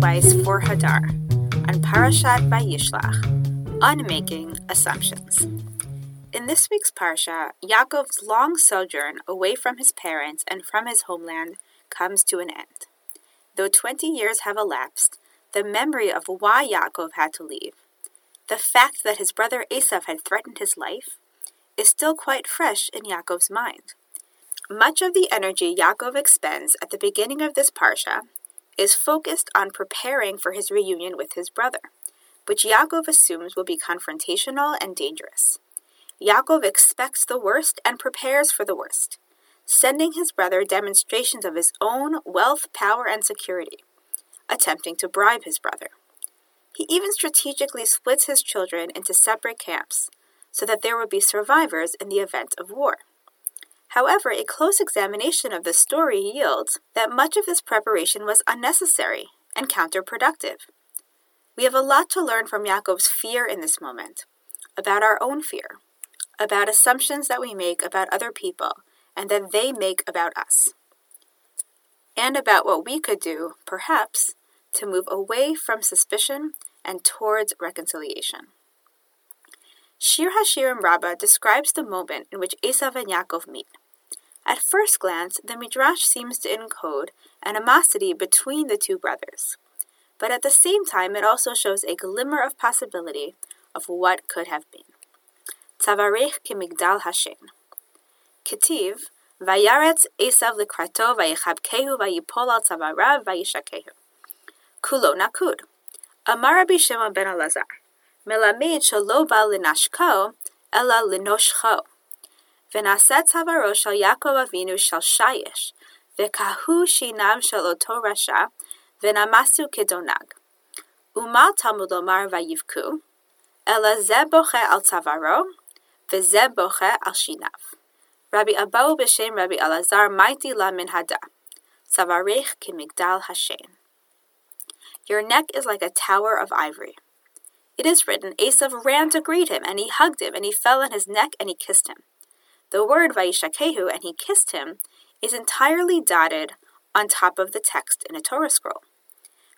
Weiss for Hadar on Parashat Vayishlach, Unmaking Assumptions. In this week's Parsha, Yaakov's long sojourn away from his parents and from his homeland comes to an end. Though 20 years have elapsed, the memory of why Yaakov had to leave, the fact that his brother Esav had threatened his life, is still quite fresh in Yaakov's mind. Much of the energy Yaakov expends at the beginning of this parsha is focused on preparing for his reunion with his brother, which Yaakov assumes will be confrontational and dangerous. Yaakov expects the worst and prepares for the worst, sending his brother demonstrations of his own wealth, power, and security, attempting to bribe his brother. He even strategically splits his children into separate camps so that there would be survivors in the event of war. However, a close examination of the story yields that much of this preparation was unnecessary and counterproductive. We have a lot to learn from Yaakov's fear in this moment, about our own fear, about assumptions that we make about other people and that they make about us, and about what we could do, perhaps, to move away from suspicion and towards reconciliation. Shir Hashirim Rabbah describes the moment in which Esav and Yaakov meet. At first glance, the Midrash seems to encode animosity between the two brothers, but at the same time, it also shows a glimmer of possibility of what could have been. Tzavarech kemigdal Hashem. Ketiv, Vayaretz Esav likrato vayichabkehu vayipol al tzavarav vayishakehu. Kulo nakud. Amar Shimon ben Elazar melamed shalova linashko ela linoshko venaset tavaro shal yakov avinu shal shayish vekahu shinam shal oto venamasu kedonag. Umal talmud lomar vayivku ela ze boche al tavaro veze shinav. Rabbi Abahu b'shem Rabbi Elazar mighty la min hada savarech kimigdal Your neck is like a tower of ivory. It is written, Esav ran to greet him, and he hugged him, and he fell on his neck, and he kissed him. The word Vaishakehu, and he kissed him, is entirely dotted on top of the text in a Torah scroll.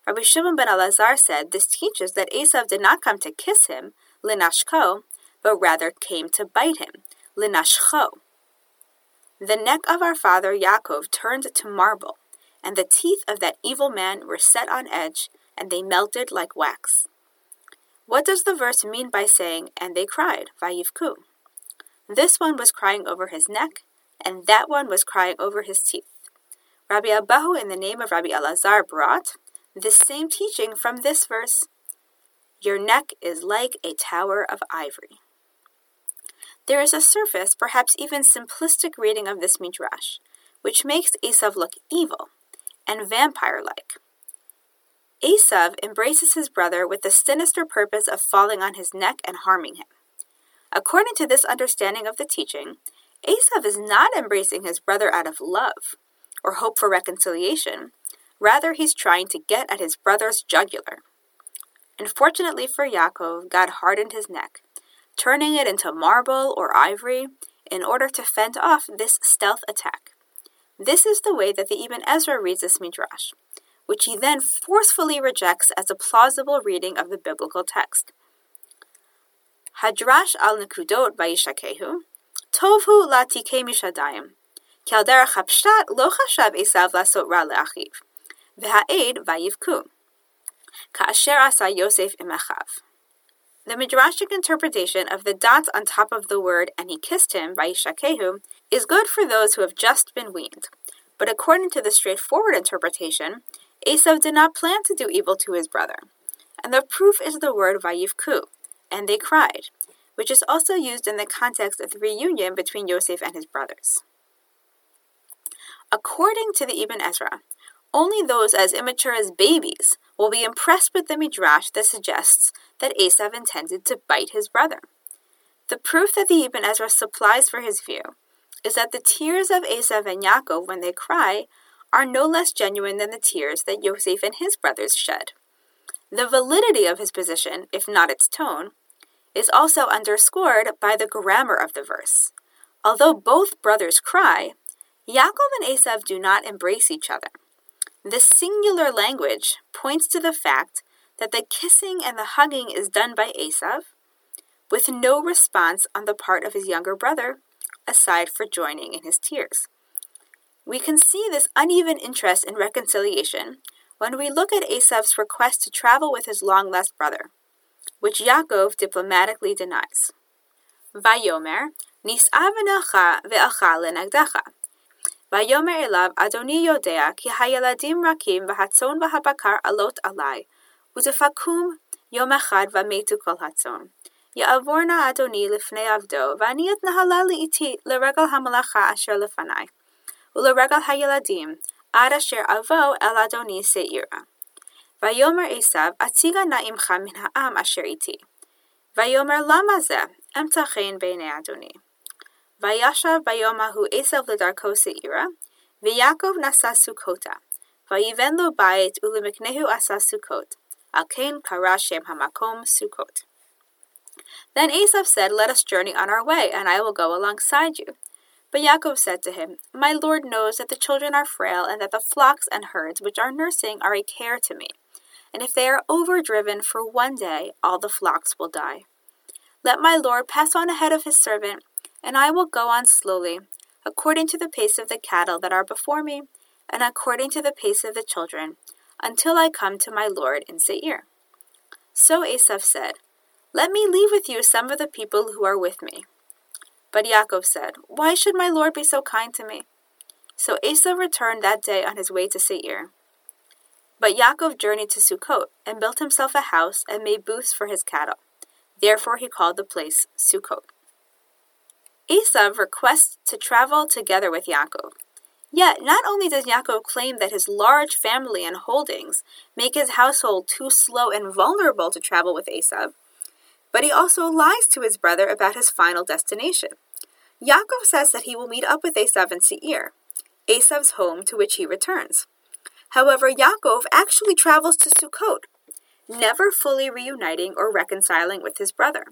Rabbi Shimon ben Elazar said this teaches that Esav did not come to kiss him, linashko, but rather came to bite him, linashcho. The neck of our father Yaakov turned to marble, and the teeth of that evil man were set on edge, and they melted like wax. What does the verse mean by saying, and they cried, Vayivku? This one was crying over his neck, and that one was crying over his teeth. Rabbi Abahu, in the name of Rabbi Elazar, brought this same teaching from this verse Your neck is like a tower of ivory. There is a surface, perhaps even simplistic reading of this midrash, which makes Esav look evil and vampire like. Esav embraces his brother with the sinister purpose of falling on his neck and harming him. According to this understanding of the teaching, Esav is not embracing his brother out of love or hope for reconciliation. Rather, he's trying to get at his brother's jugular. Unfortunately for Yaakov, God hardened his neck, turning it into marble or ivory in order to fend off this stealth attack. This is the way that the Ibn Ezra reads this midrash which he then forcefully rejects as a plausible reading of the biblical text. Hadrash al Nakudot Vaishakehu Tovhu Latike Mishadayim Kelder Chapshat Lo Chashav Esav Lasot Ra Leachiv V'ha'ed Vayivku Ka'asher Asa Yosef Imachav the Midrashic interpretation of the dots on top of the word and he kissed him by Ishakehu is good for those who have just been weaned, but according to the straightforward interpretation, Esav did not plan to do evil to his brother. And the proof is the word vayivku, and they cried, which is also used in the context of the reunion between Yosef and his brothers. According to the Ibn Ezra, only those as immature as babies will be impressed with the midrash that suggests that Esav intended to bite his brother. The proof that the Ibn Ezra supplies for his view is that the tears of Esav and Yaakov when they cry are no less genuine than the tears that Yosef and his brothers shed. The validity of his position, if not its tone, is also underscored by the grammar of the verse. Although both brothers cry, Yaakov and Esav do not embrace each other. This singular language points to the fact that the kissing and the hugging is done by Esav, with no response on the part of his younger brother, aside for joining in his tears we can see this uneven interest in reconciliation when we look at Esav's request to travel with his long lost brother, which Yaakov diplomatically denies. Vayomer, nis'avenacha ve'acha le'nagdacha. Vayomer elav adoni yodea ki hayeladim rakim v'hatzon v'habakar alot alai, u'defakum yomachad v'metu kol hatzon. Ya'avorna adoni lifnei avdo, v'ani et nahalali iti le'regal hamalacha asher lefanai. ולרגל הילדים, עד אשר אבוא אל אדוני שעירה. ויאמר עשיו, הציגה נא עמך מן העם אשר איתי. ויאמר למה זה, אמצא חן בעיני אדוני. וישב ביום ההוא עשיו לדרכו שעירה, ויעקב נשא סוכותה. ויבן לו בית ולמקנהו עשה סוכות. Al Cain kara shem hamakom Sukkot. Then Esav said, Let us journey on our way, and I will go alongside you. But Yaakov said to him, My Lord knows that the children are frail, and that the flocks and herds which are nursing are a care to me. And if they are overdriven for one day, all the flocks will die. Let my Lord pass on ahead of his servant, and I will go on slowly, according to the pace of the cattle that are before me, and according to the pace of the children, until I come to my Lord in Seir. So Esav said, let me leave with you some of the people who are with me. But Yaakov said, Why should my Lord be so kind to me? So Esau returned that day on his way to Seir. But Yaakov journeyed to Sukkot, and built himself a house, and made booths for his cattle. Therefore he called the place Sukkot. Esau requests to travel together with Yaakov. Yet, not only does Yaakov claim that his large family and holdings make his household too slow and vulnerable to travel with Esau, but he also lies to his brother about his final destination. Yaakov says that he will meet up with Esav in Seir, Esav's home to which he returns. However, Yaakov actually travels to Sukkot, never fully reuniting or reconciling with his brother.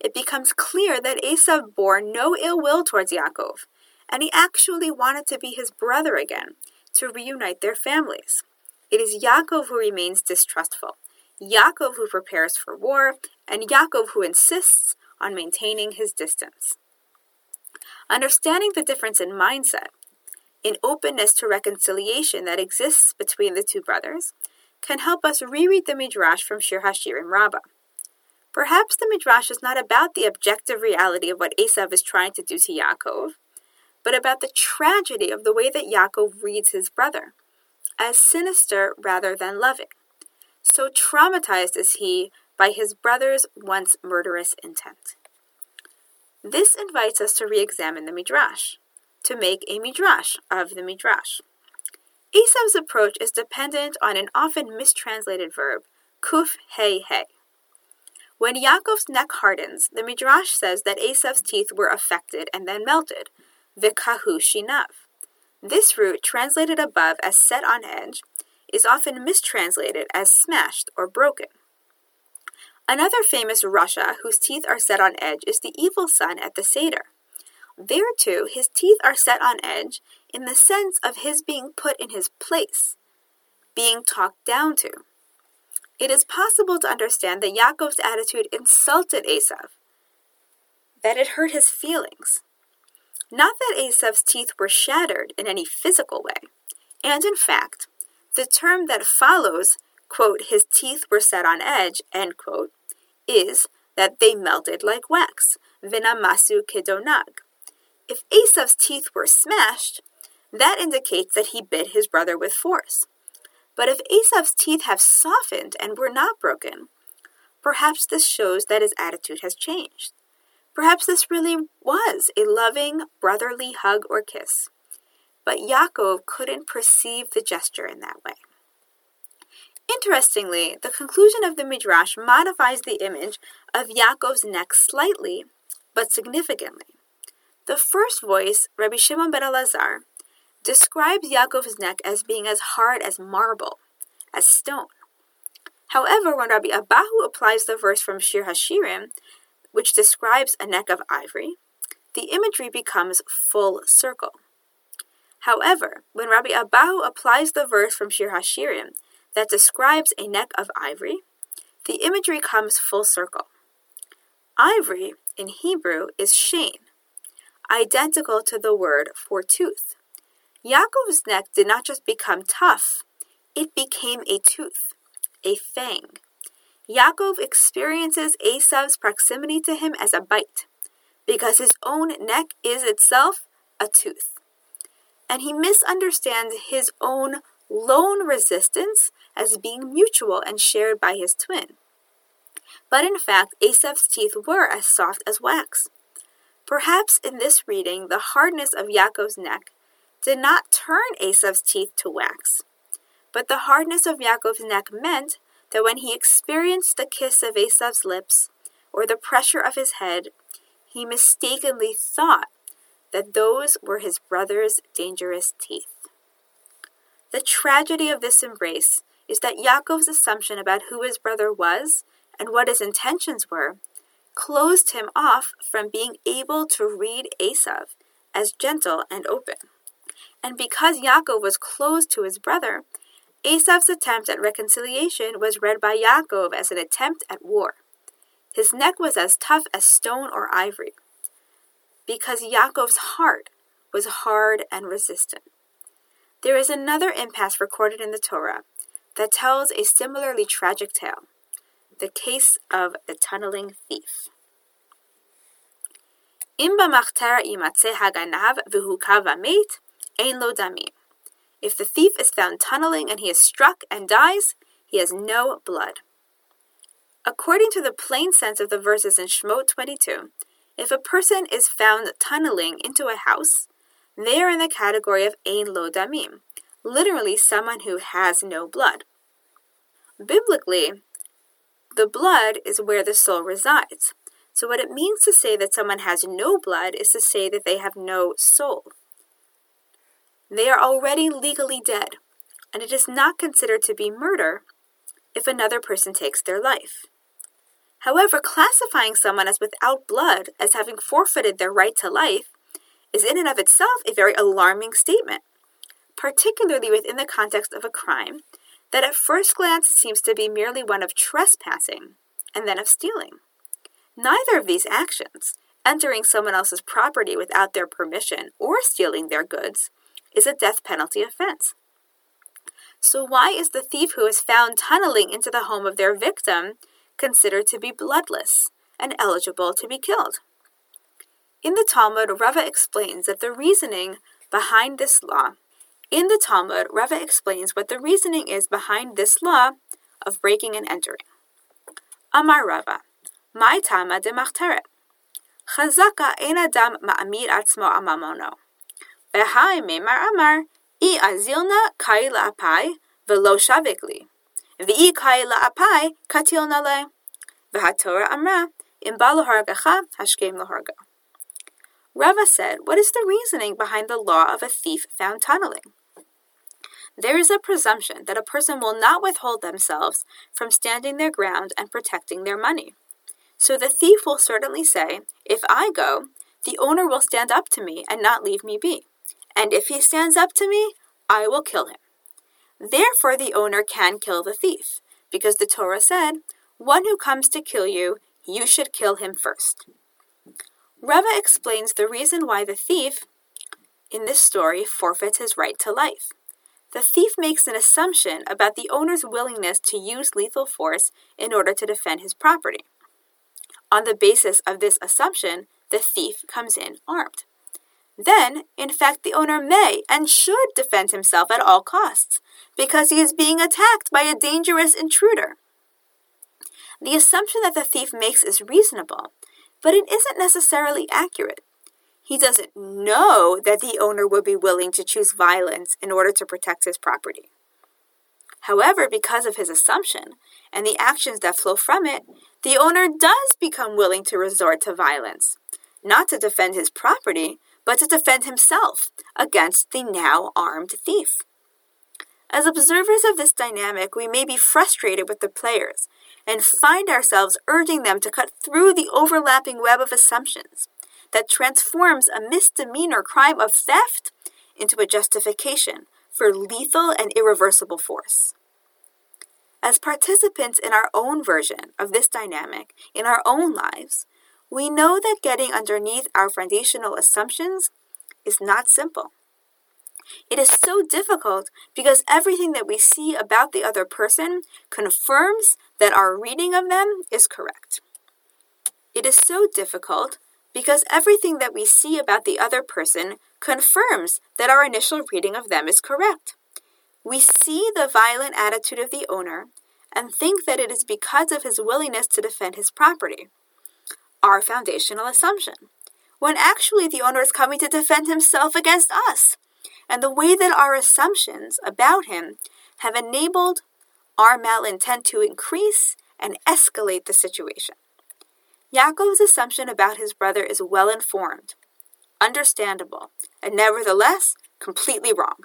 It becomes clear that Esav bore no ill will towards Yaakov, and he actually wanted to be his brother again, to reunite their families. It is Yaakov who remains distrustful, Yaakov who prepares for war, and Yaakov who insists on maintaining his distance. Understanding the difference in mindset, in openness to reconciliation that exists between the two brothers, can help us reread the Midrash from Shir Hashirim Rabbah. Perhaps the Midrash is not about the objective reality of what Esav is trying to do to Yaakov, but about the tragedy of the way that Yaakov reads his brother, as sinister rather than loving. So traumatized is he by his brother's once murderous intent. This invites us to re examine the Midrash, to make a Midrash of the Midrash. Esav's approach is dependent on an often mistranslated verb, kuf hey hey. When Yaakov's neck hardens, the Midrash says that Esav's teeth were affected and then melted, vikahu shinav. This root, translated above as set on edge, is often mistranslated as smashed or broken. Another famous rasha whose teeth are set on edge is the evil son at the Seder. There, too, his teeth are set on edge in the sense of his being put in his place, being talked down to. It is possible to understand that Yaakov's attitude insulted Esav, that it hurt his feelings. Not that Esav's teeth were shattered in any physical way, and in fact, the term that follows, quote, his teeth were set on edge, end quote, is that they melted like wax, vinamasu kedonag. If Esav's teeth were smashed, that indicates that he bit his brother with force. But if Esav's teeth have softened and were not broken, perhaps this shows that his attitude has changed. Perhaps this really was a loving brotherly hug or kiss but Yaakov couldn't perceive the gesture in that way. Interestingly, the conclusion of the Midrash modifies the image of Yaakov's neck slightly, but significantly. The first voice, Rabbi Shimon ben Elazar, describes Yaakov's neck as being as hard as marble, as stone. However, when Rabbi Abahu applies the verse from Shir Hashirim, which describes a neck of ivory, the imagery becomes full circle. However, when Rabbi Abahu applies the verse from Shir Hashirim that describes a neck of ivory, the imagery comes full circle. Ivory in Hebrew is shane, identical to the word for tooth. Yaakov's neck did not just become tough, it became a tooth, a fang. Yaakov experiences Esav's proximity to him as a bite, because his own neck is itself a tooth. And he misunderstands his own lone resistance as being mutual and shared by his twin. But in fact, Esav's teeth were as soft as wax. Perhaps in this reading, the hardness of Yaakov's neck did not turn Esav's teeth to wax, but the hardness of Yaakov's neck meant that when he experienced the kiss of Esav's lips or the pressure of his head, he mistakenly thought that those were his brother's dangerous teeth. The tragedy of this embrace is that Yaakov's assumption about who his brother was and what his intentions were closed him off from being able to read Esav as gentle and open. And because Yaakov was closed to his brother, Esav's attempt at reconciliation was read by Yaakov as an attempt at war. His neck was as tough as stone or ivory, because Yaakov's heart was hard and resistant. There is another impasse recorded in the Torah that tells a similarly tragic tale the case of the tunneling thief. If the thief is found tunneling and he is struck and dies, he has no blood. According to the plain sense of the verses in Shemot 22, if a person is found tunneling into a house, they are in the category of ein lo damim, literally someone who has no blood. Biblically, the blood is where the soul resides. So, what it means to say that someone has no blood is to say that they have no soul. They are already legally dead, and it is not considered to be murder if another person takes their life. However, classifying someone as without blood as having forfeited their right to life is in and of itself a very alarming statement, particularly within the context of a crime that at first glance seems to be merely one of trespassing and then of stealing. Neither of these actions, entering someone else's property without their permission or stealing their goods, is a death penalty offense. So, why is the thief who is found tunneling into the home of their victim considered to be bloodless and eligible to be killed? In the Talmud, Rava explains that the reasoning behind this law. In the Talmud, Rava explains what the reasoning is behind this law of breaking and entering. Amar Rava, my tama de machteret. Chazaka ein adam ma'amir atzmo amamono. Behai memar amar, i azilna kai la'apai, velo shavik li. V'i kai la'apai, katil nale. V'hatorah amra, im ba lohargacha, hashkem loharga. Rava said, What is the reasoning behind the law of a thief found tunneling? There is a presumption that a person will not withhold themselves from standing their ground and protecting their money. So the thief will certainly say, If I go, the owner will stand up to me and not leave me be and if he stands up to me, I will kill him. Therefore, the owner can kill the thief, because the Torah said, One who comes to kill you, you should kill him first. Rava explains the reason why the thief in this story forfeits his right to life. The thief makes an assumption about the owner's willingness to use lethal force in order to defend his property. On the basis of this assumption, the thief comes in armed. Then, in fact, the owner may and should defend himself at all costs, because he is being attacked by a dangerous intruder. The assumption that the thief makes is reasonable, but it isn't necessarily accurate. He doesn't know that the owner would be willing to choose violence in order to protect his property. However, because of his assumption and the actions that flow from it, the owner does become willing to resort to violence, not to defend his property, but to defend himself against the now armed thief. As observers of this dynamic, we may be frustrated with the players and find ourselves urging them to cut through the overlapping web of assumptions that transforms a misdemeanor crime of theft into a justification for lethal and irreversible force. As participants in our own version of this dynamic in our own lives, we know that getting underneath our foundational assumptions is not simple. It is so difficult because everything that we see about the other person confirms that our reading of them is correct. It is so difficult because everything that we see about the other person confirms that our initial reading of them is correct. We see the violent attitude of the owner and think that it is because of his willingness to defend his property, our foundational assumption, when actually the owner is coming to defend himself against us and the way that our assumptions about him have enabled our malintent to increase and escalate the situation. Yaakov's assumption about his brother is well informed, understandable, and nevertheless completely wrong.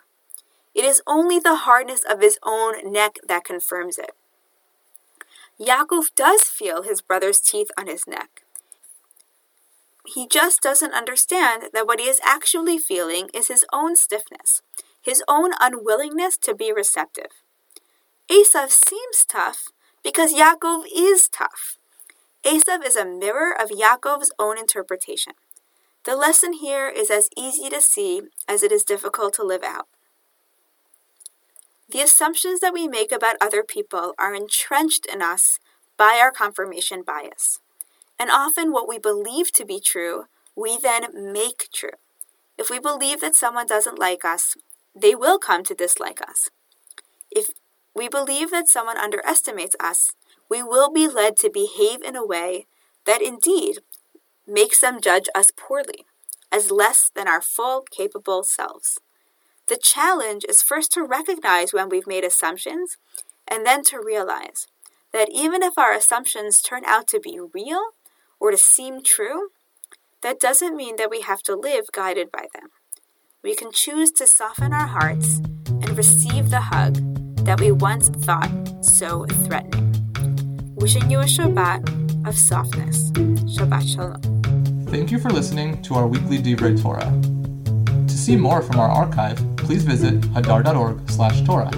It is only the hardness of his own neck that confirms it. Yaakov does feel his brother's teeth on his neck. He just doesn't understand that what he is actually feeling is his own stiffness, his own unwillingness to be receptive. Esav seems tough because Yaakov is tough. Esav is a mirror of Yaakov's own interpretation. The lesson here is as easy to see as it is difficult to live out. The assumptions that we make about other people are entrenched in us by our confirmation bias. And often, what we believe to be true, we then make true. If we believe that someone doesn't like us, they will come to dislike us. If we believe that someone underestimates us, we will be led to behave in a way that indeed makes them judge us poorly, as less than our full, capable selves. The challenge is first to recognize when we've made assumptions and then to realize that even if our assumptions turn out to be real or to seem true, that doesn't mean that we have to live guided by them. We can choose to soften our hearts and receive the hug that we once thought so threatening. Wishing you a Shabbat of softness. Shabbat Shalom. Thank you for listening to our weekly Divrei Torah. To see more from our archive, please visit hadar.org slash Torah.